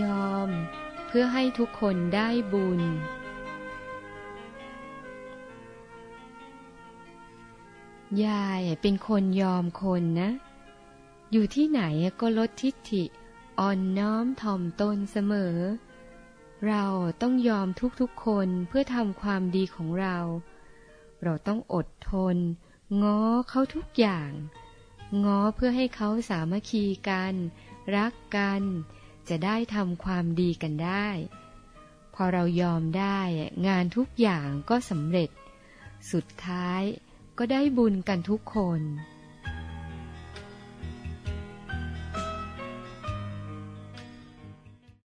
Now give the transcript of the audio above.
ยอม เพื่อให้ทุกคนได้บุญ ยายเป็นคนยอมคนนะ อยู่ที่ไหนก็ลดทิฏฐิอ่อนน้อมถ่อมตนเสมอ เราต้องยอมทุกๆคนเพื่อทำความดีของเรา เราต้องอดทน ง้อเขาทุกอย่าง ง้อเพื่อให้เขาสามัคคีกัน รักกัน จะได้ทำความดีกันได้ พอเรายอมได้งานทุกอย่างก็สำเร็จ สุดท้ายก็ได้บุญกันทุกคน「